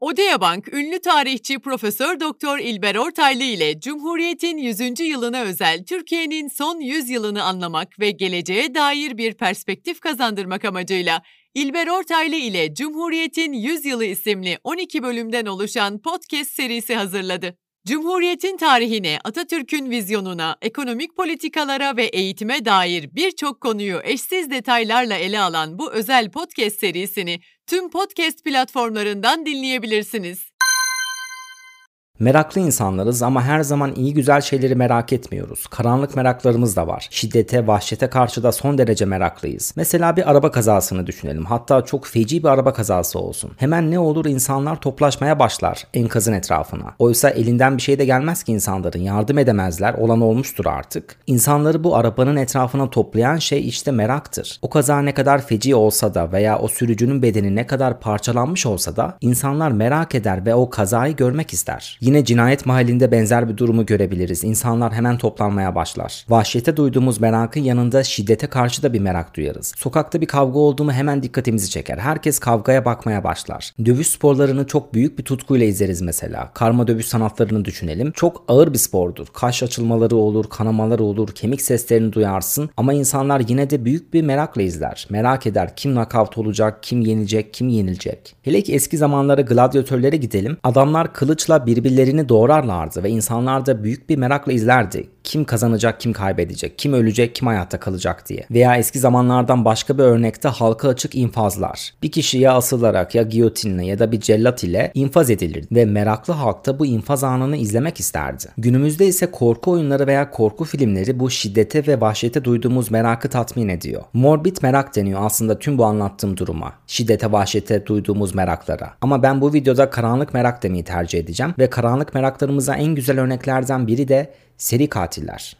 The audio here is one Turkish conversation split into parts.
Odea Bank, ünlü tarihçi Profesör Doktor İlber Ortaylı ile Cumhuriyet'in 100. yılına özel Türkiye'nin son 100 yılını anlamak ve geleceğe dair bir perspektif kazandırmak amacıyla İlber Ortaylı ile Cumhuriyet'in 100 yılı isimli 12 bölümden oluşan podcast serisi hazırladı. Cumhuriyetin tarihine, Atatürk'ün vizyonuna, ekonomik politikalara ve eğitime dair birçok konuyu eşsiz detaylarla ele alan bu özel podcast serisini tüm podcast platformlarından dinleyebilirsiniz. Meraklı insanlarız ama her zaman iyi güzel şeyleri merak etmiyoruz. Karanlık meraklarımız da var. Şiddete, vahşete karşı da son derece meraklıyız. Mesela bir araba kazasını düşünelim. Hatta çok feci bir araba kazası olsun. Hemen ne olur insanlar toplaşmaya başlar enkazın etrafına. Oysa elinden bir şey de gelmez ki insanların. Yardım edemezler. Olan olmuştur artık. İnsanları bu arabanın etrafına toplayan şey işte meraktır. O kaza ne kadar feci olsa da veya o sürücünün bedeni ne kadar parçalanmış olsa da insanlar merak eder ve o kazayı görmek ister. Yine cinayet mahallinde benzer bir durumu görebiliriz. İnsanlar hemen toplanmaya başlar. Vahşete duyduğumuz merakın yanında şiddete karşı da bir merak duyarız. Sokakta bir kavga oldu mu hemen dikkatimizi çeker. Herkes kavgaya bakmaya başlar. Dövüş sporlarını çok büyük bir tutkuyla izleriz mesela. Karma dövüş sanatlarını düşünelim. Çok ağır bir spordur. Kaş açılmaları olur, kanamaları olur, kemik seslerini duyarsın ama insanlar yine de büyük bir merakla izler. Merak eder kim nakavt olacak, kim yenecek, kim yenilecek. Hele ki eski zamanlara gladyatörlere gidelim. Adamlar kılıçla birbirleri birbirlerini doğrarlardı ve insanlar da büyük bir merakla izlerdi kim kazanacak, kim kaybedecek, kim ölecek, kim hayatta kalacak diye. Veya eski zamanlardan başka bir örnekte halka açık infazlar. Bir kişi ya asılarak ya giyotinle ya da bir cellat ile infaz edilir ve meraklı halk da bu infaz anını izlemek isterdi. Günümüzde ise korku oyunları veya korku filmleri bu şiddete ve vahşete duyduğumuz merakı tatmin ediyor. Morbid merak deniyor aslında tüm bu anlattığım duruma. Şiddete, vahşete duyduğumuz meraklara. Ama ben bu videoda karanlık merak demeyi tercih edeceğim ve karanlık meraklarımıza en güzel örneklerden biri de seri katiller.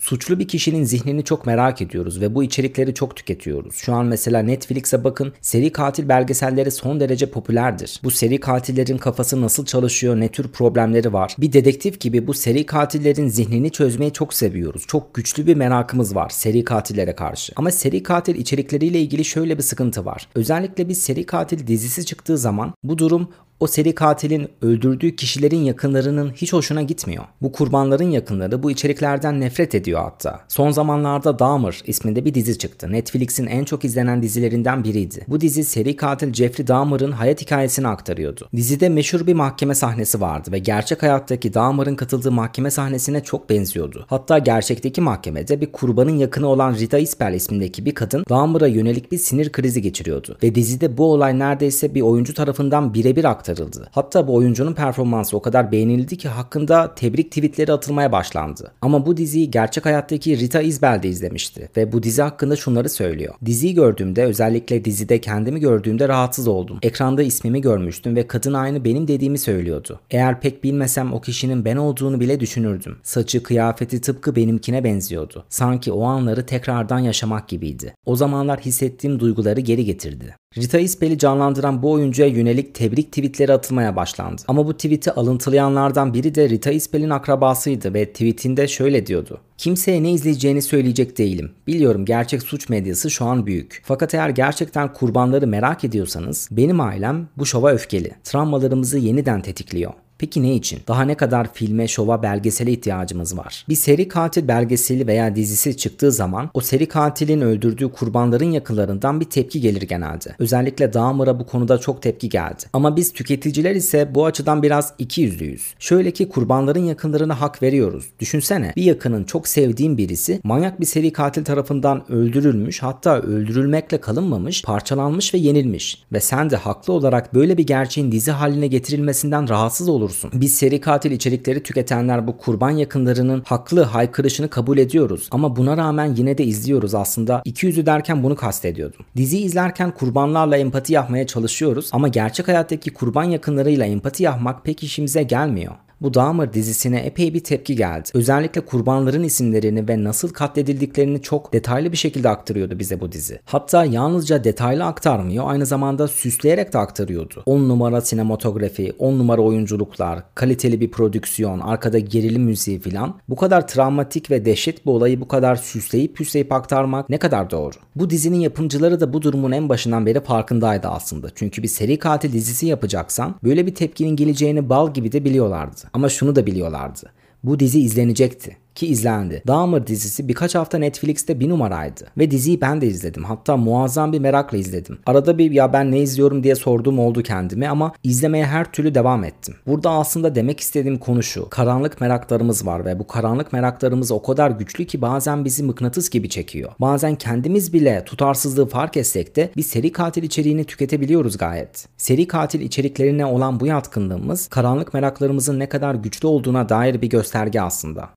Suçlu bir kişinin zihnini çok merak ediyoruz ve bu içerikleri çok tüketiyoruz. Şu an mesela Netflix'e bakın seri katil belgeselleri son derece popülerdir. Bu seri katillerin kafası nasıl çalışıyor, ne tür problemleri var. Bir dedektif gibi bu seri katillerin zihnini çözmeyi çok seviyoruz. Çok güçlü bir merakımız var seri katillere karşı. Ama seri katil içerikleriyle ilgili şöyle bir sıkıntı var. Özellikle bir seri katil dizisi çıktığı zaman bu durum o seri katilin öldürdüğü kişilerin yakınlarının hiç hoşuna gitmiyor. Bu kurbanların yakınları bu içeriklerden nefret ediyor hatta. Son zamanlarda Dahmer isminde bir dizi çıktı. Netflix'in en çok izlenen dizilerinden biriydi. Bu dizi seri katil Jeffrey Dahmer'ın hayat hikayesini aktarıyordu. Dizide meşhur bir mahkeme sahnesi vardı ve gerçek hayattaki Dahmer'ın katıldığı mahkeme sahnesine çok benziyordu. Hatta gerçekteki mahkemede bir kurbanın yakını olan Rita Isbell ismindeki bir kadın Dahmer'a yönelik bir sinir krizi geçiriyordu. Ve dizide bu olay neredeyse bir oyuncu tarafından birebir aktarıldı aktarıldı. Hatta bu oyuncunun performansı o kadar beğenildi ki hakkında tebrik tweetleri atılmaya başlandı. Ama bu diziyi gerçek hayattaki Rita Isbell de izlemişti ve bu dizi hakkında şunları söylüyor. Diziyi gördüğümde özellikle dizide kendimi gördüğümde rahatsız oldum. Ekranda ismimi görmüştüm ve kadın aynı benim dediğimi söylüyordu. Eğer pek bilmesem o kişinin ben olduğunu bile düşünürdüm. Saçı, kıyafeti tıpkı benimkine benziyordu. Sanki o anları tekrardan yaşamak gibiydi. O zamanlar hissettiğim duyguları geri getirdi. Rita Isbell'i canlandıran bu oyuncuya yönelik tebrik tweetleri atılmaya başlandı. Ama bu tweet'i alıntılayanlardan biri de Rita Isbell'in akrabasıydı ve tweetinde şöyle diyordu. Kimseye ne izleyeceğini söyleyecek değilim. Biliyorum gerçek suç medyası şu an büyük. Fakat eğer gerçekten kurbanları merak ediyorsanız benim ailem bu şova öfkeli. Travmalarımızı yeniden tetikliyor. Peki ne için? Daha ne kadar filme, şova, belgesele ihtiyacımız var? Bir seri katil belgeseli veya dizisi çıktığı zaman o seri katilin öldürdüğü kurbanların yakınlarından bir tepki gelir genelde. Özellikle Dahmer'a bu konuda çok tepki geldi. Ama biz tüketiciler ise bu açıdan biraz iki yüzlüyüz. Şöyle ki kurbanların yakınlarına hak veriyoruz. Düşünsene bir yakının çok sevdiğin birisi manyak bir seri katil tarafından öldürülmüş hatta öldürülmekle kalınmamış, parçalanmış ve yenilmiş. Ve sen de haklı olarak böyle bir gerçeğin dizi haline getirilmesinden rahatsız olur olursun. Biz seri katil içerikleri tüketenler bu kurban yakınlarının haklı haykırışını kabul ediyoruz. Ama buna rağmen yine de izliyoruz aslında. İki yüzü derken bunu kastediyordum. Dizi izlerken kurbanlarla empati yapmaya çalışıyoruz ama gerçek hayattaki kurban yakınlarıyla empati yapmak pek işimize gelmiyor. Bu Dahmer dizisine epey bir tepki geldi. Özellikle kurbanların isimlerini ve nasıl katledildiklerini çok detaylı bir şekilde aktarıyordu bize bu dizi. Hatta yalnızca detaylı aktarmıyor aynı zamanda süsleyerek de aktarıyordu. 10 numara sinematografi, 10 numara oyunculuklar, kaliteli bir prodüksiyon, arkada gerilim müziği filan. Bu kadar travmatik ve dehşet bir olayı bu kadar süsleyip püsleyip aktarmak ne kadar doğru? Bu dizinin yapımcıları da bu durumun en başından beri farkındaydı aslında. Çünkü bir seri katil dizisi yapacaksan böyle bir tepkinin geleceğini bal gibi de biliyorlardı. Ama şunu da biliyorlardı. Bu dizi izlenecekti ki izlendi. Dahmer dizisi birkaç hafta Netflix'te bir numaraydı ve diziyi ben de izledim. Hatta muazzam bir merakla izledim. Arada bir ya ben ne izliyorum diye sorduğum oldu kendime ama izlemeye her türlü devam ettim. Burada aslında demek istediğim konu şu. Karanlık meraklarımız var ve bu karanlık meraklarımız o kadar güçlü ki bazen bizi mıknatıs gibi çekiyor. Bazen kendimiz bile tutarsızlığı fark etsek de bir seri katil içeriğini tüketebiliyoruz gayet. Seri katil içeriklerine olan bu yatkınlığımız karanlık meraklarımızın ne kadar güçlü olduğuna dair bir gösterge aslında.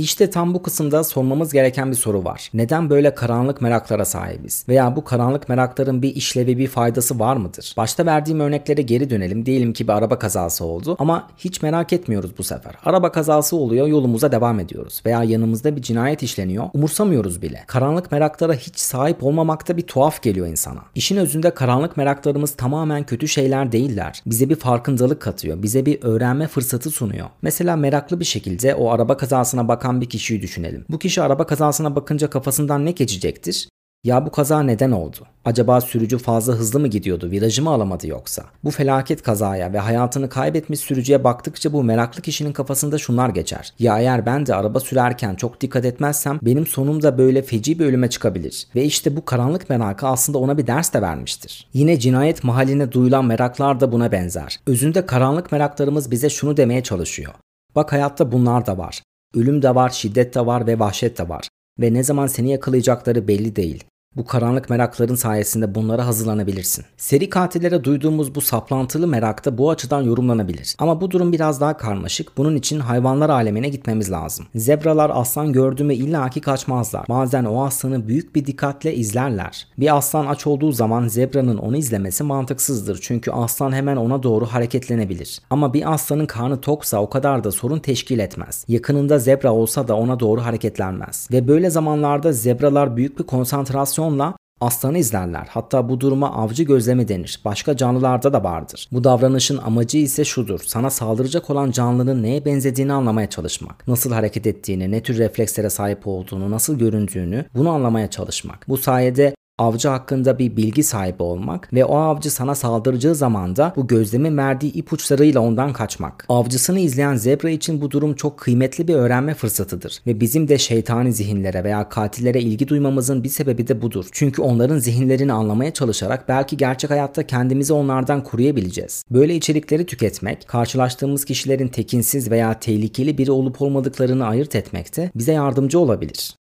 İşte tam bu kısımda sormamız gereken bir soru var. Neden böyle karanlık meraklara sahibiz? Veya bu karanlık merakların bir işlevi, bir faydası var mıdır? Başta verdiğim örneklere geri dönelim. Diyelim ki bir araba kazası oldu ama hiç merak etmiyoruz bu sefer. Araba kazası oluyor, yolumuza devam ediyoruz. Veya yanımızda bir cinayet işleniyor, umursamıyoruz bile. Karanlık meraklara hiç sahip olmamakta bir tuhaf geliyor insana. İşin özünde karanlık meraklarımız tamamen kötü şeyler değiller. Bize bir farkındalık katıyor, bize bir öğrenme fırsatı sunuyor. Mesela meraklı bir şekilde o araba kazasına bakan bakan bir kişiyi düşünelim. Bu kişi araba kazasına bakınca kafasından ne geçecektir? Ya bu kaza neden oldu? Acaba sürücü fazla hızlı mı gidiyordu, virajı mı alamadı yoksa? Bu felaket kazaya ve hayatını kaybetmiş sürücüye baktıkça bu meraklı kişinin kafasında şunlar geçer. Ya eğer ben de araba sürerken çok dikkat etmezsem benim sonum da böyle feci bir ölüme çıkabilir. Ve işte bu karanlık merakı aslında ona bir ders de vermiştir. Yine cinayet mahalline duyulan meraklar da buna benzer. Özünde karanlık meraklarımız bize şunu demeye çalışıyor. Bak hayatta bunlar da var. Ölüm de var, şiddet de var ve vahşet de var. Ve ne zaman seni yakalayacakları belli değil. Bu karanlık merakların sayesinde bunlara hazırlanabilirsin. Seri katillere duyduğumuz bu saplantılı merak da bu açıdan yorumlanabilir. Ama bu durum biraz daha karmaşık. Bunun için hayvanlar alemine gitmemiz lazım. Zebralar aslan gördü mü illaki kaçmazlar. Bazen o aslanı büyük bir dikkatle izlerler. Bir aslan aç olduğu zaman zebranın onu izlemesi mantıksızdır. Çünkü aslan hemen ona doğru hareketlenebilir. Ama bir aslanın karnı toksa o kadar da sorun teşkil etmez. Yakınında zebra olsa da ona doğru hareketlenmez. Ve böyle zamanlarda zebralar büyük bir konsantrasyon motivasyonla aslanı izlerler. Hatta bu duruma avcı gözlemi denir. Başka canlılarda da vardır. Bu davranışın amacı ise şudur. Sana saldıracak olan canlının neye benzediğini anlamaya çalışmak. Nasıl hareket ettiğini, ne tür reflekslere sahip olduğunu, nasıl göründüğünü bunu anlamaya çalışmak. Bu sayede avcı hakkında bir bilgi sahibi olmak ve o avcı sana saldıracağı zaman da bu gözlemin verdiği ipuçlarıyla ondan kaçmak. Avcısını izleyen zebra için bu durum çok kıymetli bir öğrenme fırsatıdır ve bizim de şeytani zihinlere veya katillere ilgi duymamızın bir sebebi de budur. Çünkü onların zihinlerini anlamaya çalışarak belki gerçek hayatta kendimizi onlardan koruyabileceğiz. Böyle içerikleri tüketmek, karşılaştığımız kişilerin tekinsiz veya tehlikeli biri olup olmadıklarını ayırt etmekte bize yardımcı olabilir.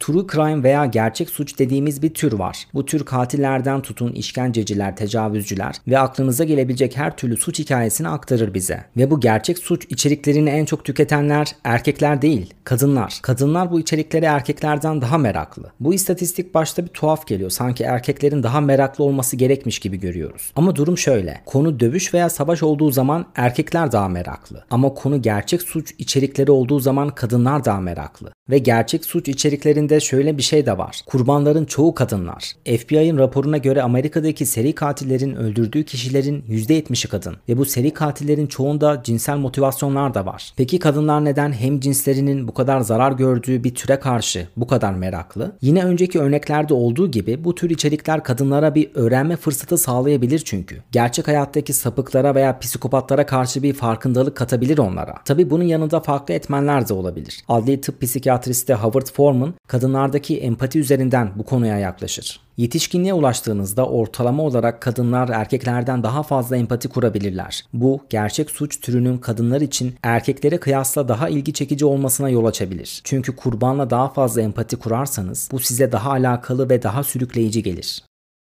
True crime veya gerçek suç dediğimiz bir tür var. Bu tür katillerden tutun işkenceciler, tecavüzcüler ve aklınıza gelebilecek her türlü suç hikayesini aktarır bize. Ve bu gerçek suç içeriklerini en çok tüketenler erkekler değil, kadınlar. Kadınlar bu içerikleri erkeklerden daha meraklı. Bu istatistik başta bir tuhaf geliyor. Sanki erkeklerin daha meraklı olması gerekmiş gibi görüyoruz. Ama durum şöyle. Konu dövüş veya savaş olduğu zaman erkekler daha meraklı. Ama konu gerçek suç içerikleri olduğu zaman kadınlar daha meraklı. Ve gerçek suç içeriklerinde içinde şöyle bir şey de var. Kurbanların çoğu kadınlar. FBI'ın raporuna göre Amerika'daki seri katillerin öldürdüğü kişilerin %70'i kadın. Ve bu seri katillerin çoğunda cinsel motivasyonlar da var. Peki kadınlar neden hem cinslerinin bu kadar zarar gördüğü bir türe karşı bu kadar meraklı? Yine önceki örneklerde olduğu gibi bu tür içerikler kadınlara bir öğrenme fırsatı sağlayabilir çünkü. Gerçek hayattaki sapıklara veya psikopatlara karşı bir farkındalık katabilir onlara. Tabi bunun yanında farklı etmenler de olabilir. Adli tıp psikiyatristi Howard Foreman kadınlardaki empati üzerinden bu konuya yaklaşır. Yetişkinliğe ulaştığınızda ortalama olarak kadınlar erkeklerden daha fazla empati kurabilirler. Bu gerçek suç türünün kadınlar için erkeklere kıyasla daha ilgi çekici olmasına yol açabilir. Çünkü kurbanla daha fazla empati kurarsanız bu size daha alakalı ve daha sürükleyici gelir.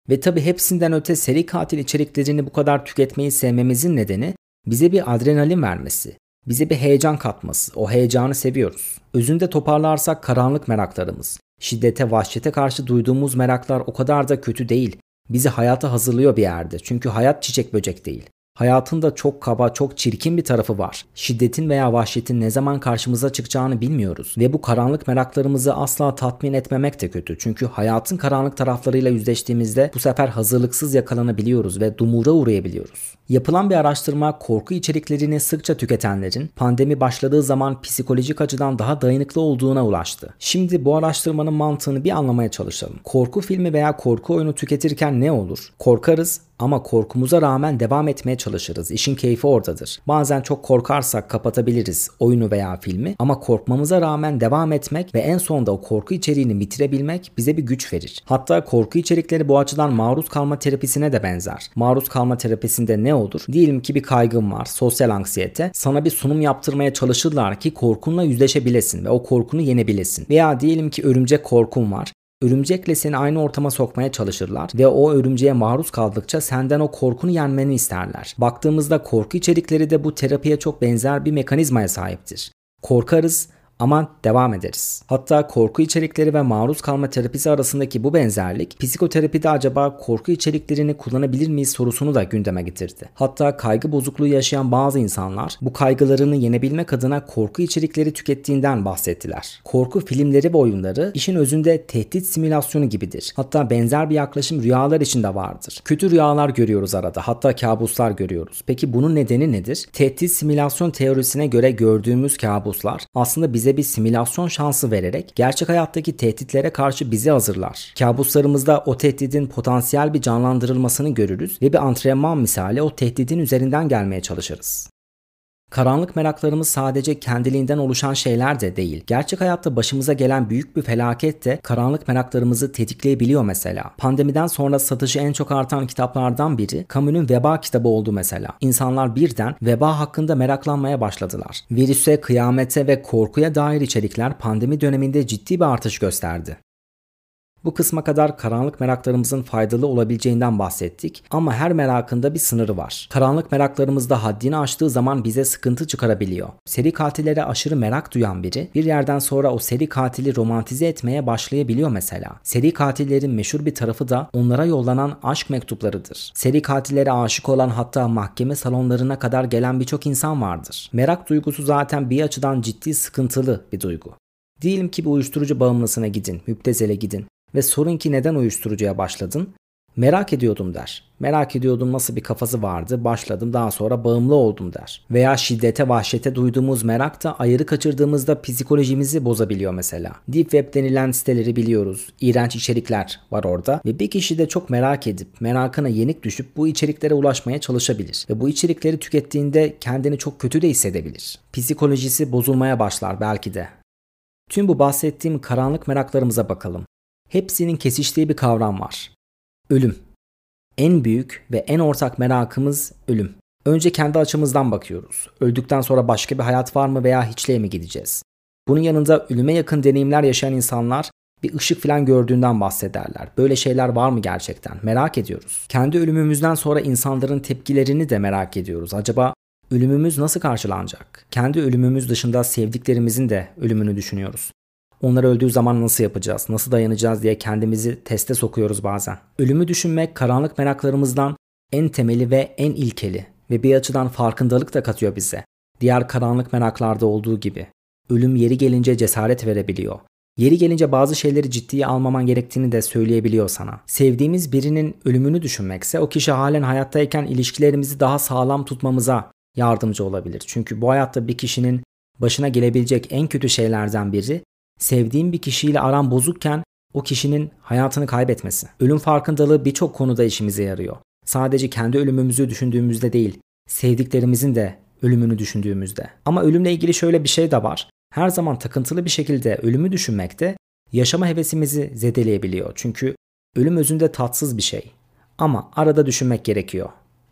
Ve tabi hepsinden öte seri katil içeriklerini bu kadar tüketmeyi sevmemizin nedeni bize bir adrenalin vermesi bize bir heyecan katması. O heyecanı seviyoruz. Özünde toparlarsak karanlık meraklarımız. Şiddete, vahşete karşı duyduğumuz meraklar o kadar da kötü değil. Bizi hayata hazırlıyor bir yerde. Çünkü hayat çiçek böcek değil. Hayatın da çok kaba, çok çirkin bir tarafı var. Şiddetin veya vahşetin ne zaman karşımıza çıkacağını bilmiyoruz. Ve bu karanlık meraklarımızı asla tatmin etmemek de kötü. Çünkü hayatın karanlık taraflarıyla yüzleştiğimizde bu sefer hazırlıksız yakalanabiliyoruz ve dumura uğrayabiliyoruz. Yapılan bir araştırma korku içeriklerini sıkça tüketenlerin pandemi başladığı zaman psikolojik açıdan daha dayanıklı olduğuna ulaştı. Şimdi bu araştırmanın mantığını bir anlamaya çalışalım. Korku filmi veya korku oyunu tüketirken ne olur? Korkarız ama korkumuza rağmen devam etmeye çalışırız. İşin keyfi oradadır. Bazen çok korkarsak kapatabiliriz oyunu veya filmi ama korkmamıza rağmen devam etmek ve en sonunda o korku içeriğini bitirebilmek bize bir güç verir. Hatta korku içerikleri bu açıdan maruz kalma terapisine de benzer. Maruz kalma terapisinde ne olur? Diyelim ki bir kaygın var, sosyal anksiyete. Sana bir sunum yaptırmaya çalışırlar ki korkunla yüzleşebilesin ve o korkunu yenebilesin. Veya diyelim ki örümcek korkun var. Örümcekle seni aynı ortama sokmaya çalışırlar ve o örümceğe maruz kaldıkça senden o korkunu yenmeni isterler. Baktığımızda korku içerikleri de bu terapiye çok benzer bir mekanizmaya sahiptir. Korkarız ama devam ederiz. Hatta korku içerikleri ve maruz kalma terapisi arasındaki bu benzerlik psikoterapide acaba korku içeriklerini kullanabilir miyiz sorusunu da gündeme getirdi. Hatta kaygı bozukluğu yaşayan bazı insanlar bu kaygılarını yenebilmek adına korku içerikleri tükettiğinden bahsettiler. Korku filmleri ve oyunları işin özünde tehdit simülasyonu gibidir. Hatta benzer bir yaklaşım rüyalar için de vardır. Kötü rüyalar görüyoruz arada hatta kabuslar görüyoruz. Peki bunun nedeni nedir? Tehdit simülasyon teorisine göre gördüğümüz kabuslar aslında bize bize bir simülasyon şansı vererek gerçek hayattaki tehditlere karşı bizi hazırlar. Kabuslarımızda o tehdidin potansiyel bir canlandırılmasını görürüz ve bir antrenman misali o tehdidin üzerinden gelmeye çalışırız. Karanlık meraklarımız sadece kendiliğinden oluşan şeyler de değil. Gerçek hayatta başımıza gelen büyük bir felaket de karanlık meraklarımızı tetikleyebiliyor mesela. Pandemiden sonra satışı en çok artan kitaplardan biri Camus'un Veba kitabı oldu mesela. İnsanlar birden veba hakkında meraklanmaya başladılar. Virüse, kıyamete ve korkuya dair içerikler pandemi döneminde ciddi bir artış gösterdi. Bu kısma kadar karanlık meraklarımızın faydalı olabileceğinden bahsettik ama her merakında bir sınırı var. Karanlık meraklarımızda haddini aştığı zaman bize sıkıntı çıkarabiliyor. Seri katillere aşırı merak duyan biri bir yerden sonra o seri katili romantize etmeye başlayabiliyor mesela. Seri katillerin meşhur bir tarafı da onlara yollanan aşk mektuplarıdır. Seri katillere aşık olan hatta mahkeme salonlarına kadar gelen birçok insan vardır. Merak duygusu zaten bir açıdan ciddi sıkıntılı bir duygu. Diyelim ki bir uyuşturucu bağımlısına gidin, müptezele gidin ve sorun ki neden uyuşturucuya başladın? Merak ediyordum der. Merak ediyordum nasıl bir kafası vardı, başladım daha sonra bağımlı oldum der. Veya şiddete, vahşete duyduğumuz merak da ayırı kaçırdığımızda psikolojimizi bozabiliyor mesela. Deep Web denilen siteleri biliyoruz. İğrenç içerikler var orada ve bir kişi de çok merak edip merakına yenik düşüp bu içeriklere ulaşmaya çalışabilir. Ve bu içerikleri tükettiğinde kendini çok kötü de hissedebilir. Psikolojisi bozulmaya başlar belki de. Tüm bu bahsettiğim karanlık meraklarımıza bakalım hepsinin kesiştiği bir kavram var. Ölüm. En büyük ve en ortak merakımız ölüm. Önce kendi açımızdan bakıyoruz. Öldükten sonra başka bir hayat var mı veya hiçliğe mi gideceğiz? Bunun yanında ölüme yakın deneyimler yaşayan insanlar bir ışık falan gördüğünden bahsederler. Böyle şeyler var mı gerçekten? Merak ediyoruz. Kendi ölümümüzden sonra insanların tepkilerini de merak ediyoruz. Acaba ölümümüz nasıl karşılanacak? Kendi ölümümüz dışında sevdiklerimizin de ölümünü düşünüyoruz. Onlar öldüğü zaman nasıl yapacağız, nasıl dayanacağız diye kendimizi teste sokuyoruz bazen. Ölümü düşünmek karanlık meraklarımızdan en temeli ve en ilkeli ve bir açıdan farkındalık da katıyor bize. Diğer karanlık meraklarda olduğu gibi. Ölüm yeri gelince cesaret verebiliyor. Yeri gelince bazı şeyleri ciddiye almaman gerektiğini de söyleyebiliyor sana. Sevdiğimiz birinin ölümünü düşünmekse o kişi halen hayattayken ilişkilerimizi daha sağlam tutmamıza yardımcı olabilir. Çünkü bu hayatta bir kişinin başına gelebilecek en kötü şeylerden biri sevdiğim bir kişiyle aram bozukken o kişinin hayatını kaybetmesi. Ölüm farkındalığı birçok konuda işimize yarıyor. Sadece kendi ölümümüzü düşündüğümüzde değil, sevdiklerimizin de ölümünü düşündüğümüzde. Ama ölümle ilgili şöyle bir şey de var. Her zaman takıntılı bir şekilde ölümü düşünmekte yaşama hevesimizi zedeleyebiliyor. Çünkü ölüm özünde tatsız bir şey. Ama arada düşünmek gerekiyor.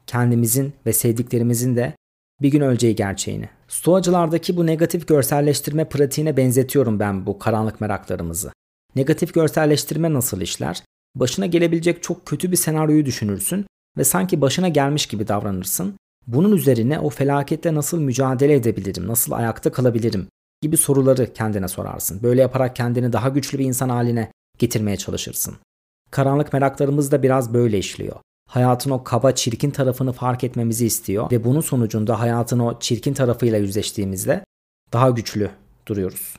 Kendimizin ve sevdiklerimizin de bir gün öleceği gerçeğini. Stoacılardaki bu negatif görselleştirme pratiğine benzetiyorum ben bu karanlık meraklarımızı. Negatif görselleştirme nasıl işler? Başına gelebilecek çok kötü bir senaryoyu düşünürsün ve sanki başına gelmiş gibi davranırsın. Bunun üzerine o felakette nasıl mücadele edebilirim, nasıl ayakta kalabilirim gibi soruları kendine sorarsın. Böyle yaparak kendini daha güçlü bir insan haline getirmeye çalışırsın. Karanlık meraklarımız da biraz böyle işliyor. Hayatın o kaba çirkin tarafını fark etmemizi istiyor ve bunun sonucunda hayatın o çirkin tarafıyla yüzleştiğimizde daha güçlü duruyoruz.